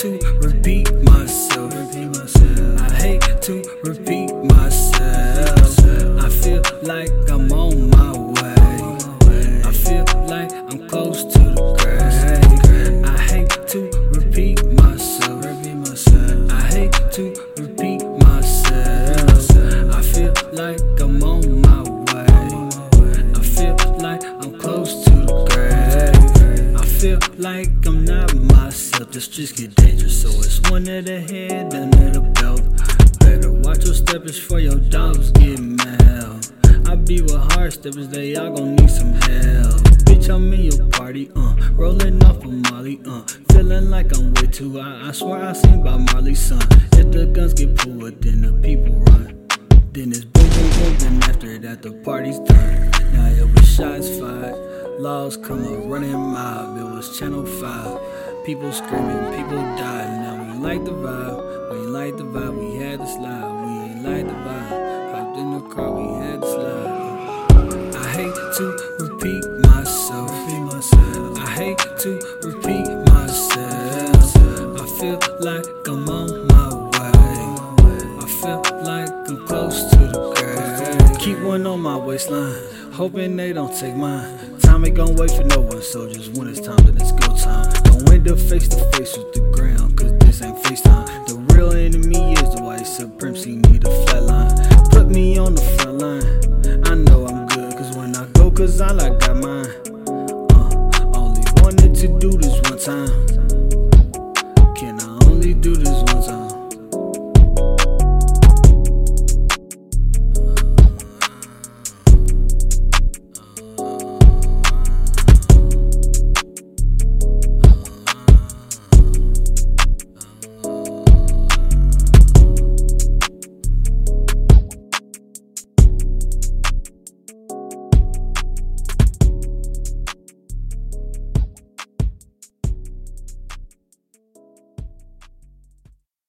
to repeat myself. I hate to repeat. like I'm not myself. The streets get dangerous, so it's one at the head, then at a belt. Better watch your steppers for your dogs get mad. I be with hard steppers, they all gon' need some help. Bitch, I'm in your party, uh, rolling off a of Molly, uh, feeling like I'm way too high. I swear I seen by Marley's son. If the guns get pulled, then the people run. Then it's boom, boom, boom, then after that the party's done laws come up running mob. It was Channel 5, people screaming, people died. Now we like the vibe, we like the vibe, we had to slide. We like the vibe, hopped in the car, we had to slide. I hate to repeat myself, I hate to repeat myself. I feel like I'm on my way. I feel like I'm close to the grave. Keep one on my waistline, hoping they don't take mine. Time ain't gon' wait for no one, so just when it's time, then it's go time. Don't end up face to face with the ground, cause this ain't FaceTime. The real enemy is the white supremacy, need a flatline. Put me on the front line, I know I'm good, cause when I go, cause I like got mine. Uh, only wanted to I do this one time?